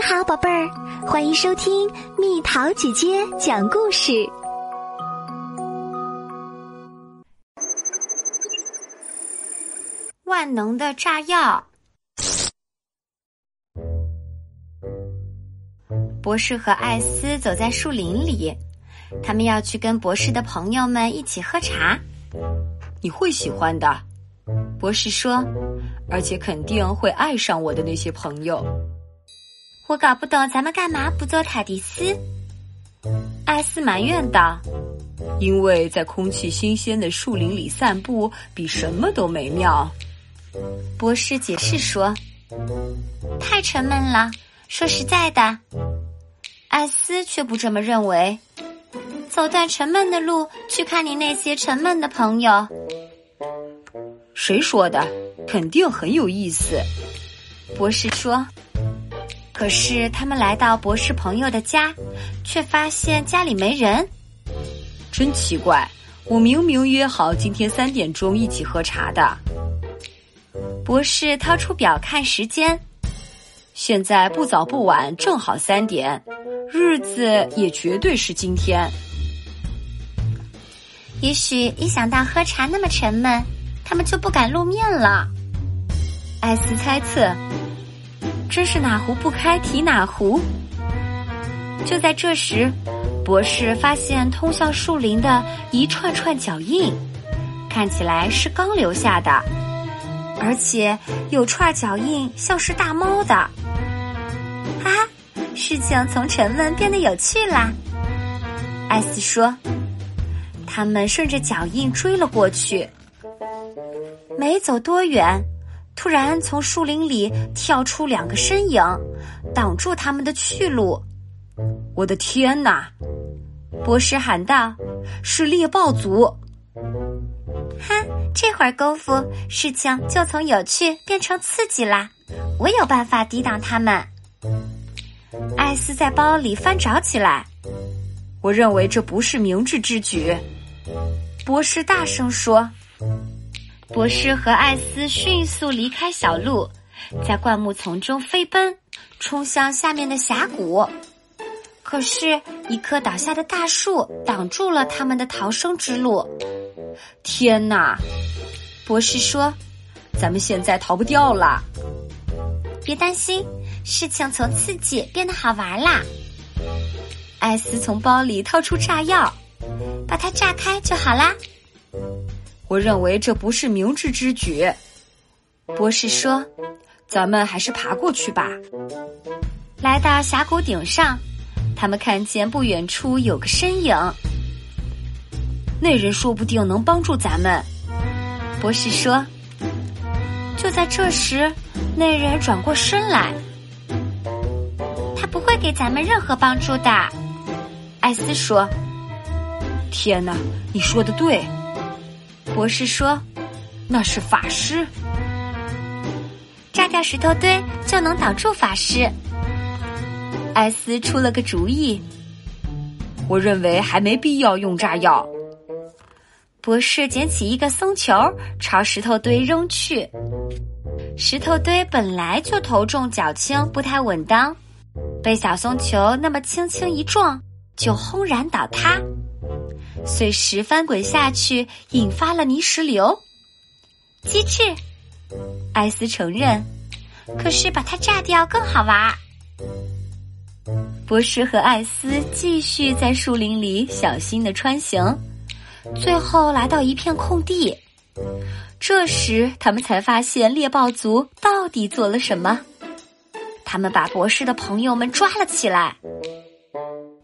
你好，宝贝儿，欢迎收听蜜桃姐姐讲故事。万能的炸药。博士和艾斯走在树林里，他们要去跟博士的朋友们一起喝茶。你会喜欢的，博士说，而且肯定会爱上我的那些朋友。我搞不懂咱们干嘛不做塔迪斯？艾斯埋怨道：“因为在空气新鲜的树林里散步比什么都美妙。”博士解释说：“太沉闷了。”说实在的，艾斯却不这么认为。走段沉闷的路，去看你那些沉闷的朋友。谁说的？肯定很有意思。博士说。可是他们来到博士朋友的家，却发现家里没人。真奇怪！我明明约好今天三点钟一起喝茶的。博士掏出表看时间，现在不早不晚，正好三点，日子也绝对是今天。也许一想到喝茶那么沉闷，他们就不敢露面了。艾斯猜测。真是哪壶不开提哪壶。就在这时，博士发现通向树林的一串串脚印，看起来是刚留下的，而且有串脚印像是大猫的。哈哈，事情从沉闷变得有趣啦！艾斯说。他们顺着脚印追了过去，没走多远。突然，从树林里跳出两个身影，挡住他们的去路。我的天哪！博士喊道：“是猎豹族！”哈，这会儿功夫，事情就从有趣变成刺激啦！我有办法抵挡他们。艾斯在包里翻找起来。我认为这不是明智之举。博士大声说。博士和艾斯迅速离开小路，在灌木丛中飞奔，冲向下面的峡谷。可是，一棵倒下的大树挡住了他们的逃生之路。天哪！博士说：“咱们现在逃不掉了。”别担心，事情从刺激变得好玩啦。艾斯从包里掏出炸药，把它炸开就好啦。我认为这不是明智之举，博士说：“咱们还是爬过去吧。”来到峡谷顶上，他们看见不远处有个身影。那人说不定能帮助咱们，博士说。就在这时，那人转过身来，他不会给咱们任何帮助的，艾斯说。天哪，你说的对。博士说：“那是法师，炸掉石头堆就能挡住法师。”艾斯出了个主意，我认为还没必要用炸药。博士捡起一个松球，朝石头堆扔去。石头堆本来就头重脚轻，不太稳当，被小松球那么轻轻一撞，就轰然倒塌。碎石翻滚下去，引发了泥石流。机智，艾斯承认。可是把它炸掉更好玩。博士和艾斯继续在树林里小心的穿行，最后来到一片空地。这时，他们才发现猎豹族到底做了什么。他们把博士的朋友们抓了起来。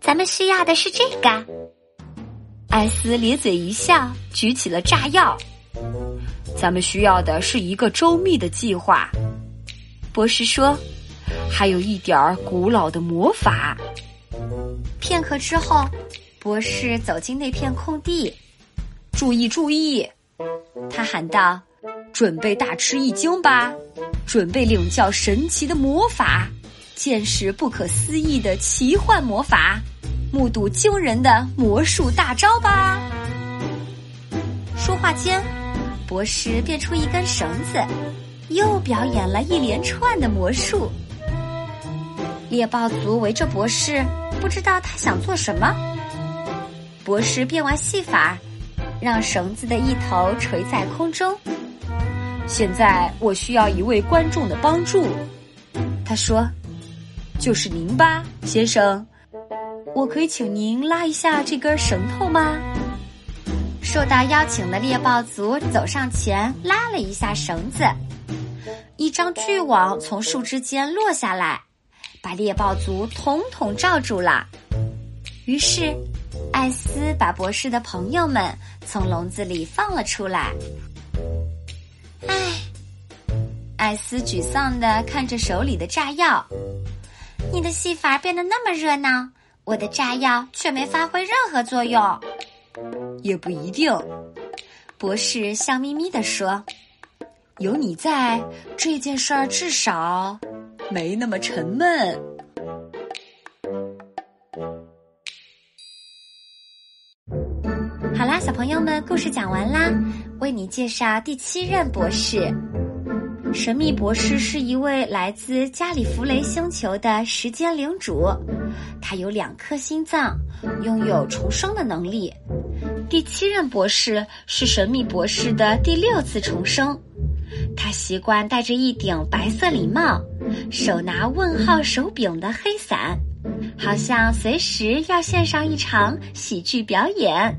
咱们需要的是这个。艾斯咧嘴一笑，举起了炸药。咱们需要的是一个周密的计划，博士说。还有一点儿古老的魔法。片刻之后，博士走进那片空地。注意，注意！他喊道：“准备大吃一惊吧！准备领教神奇的魔法，见识不可思议的奇幻魔法。”目睹惊人的魔术大招吧！说话间，博士变出一根绳子，又表演了一连串的魔术。猎豹族围着博士，不知道他想做什么。博士变完戏法，让绳子的一头垂在空中。现在我需要一位观众的帮助，他说：“就是您吧，先生。我可以请您拉一下这根绳头吗？”受到邀请的猎豹族走上前拉了一下绳子，一张巨网从树枝间落下来，把猎豹族统统罩住了。于是，艾斯把博士的朋友们从笼子里放了出来。唉，艾斯沮丧的看着手里的炸药。你的戏法变得那么热闹，我的炸药却没发挥任何作用。也不一定，博士笑眯眯地说：“有你在，这件事儿至少没那么沉闷。”好啦，小朋友们，故事讲完啦。为你介绍第七任博士。神秘博士是一位来自加里弗雷星球的时间领主，他有两颗心脏，拥有重生的能力。第七任博士是神秘博士的第六次重生，他习惯戴着一顶白色礼帽，手拿问号手柄的黑伞，好像随时要献上一场喜剧表演。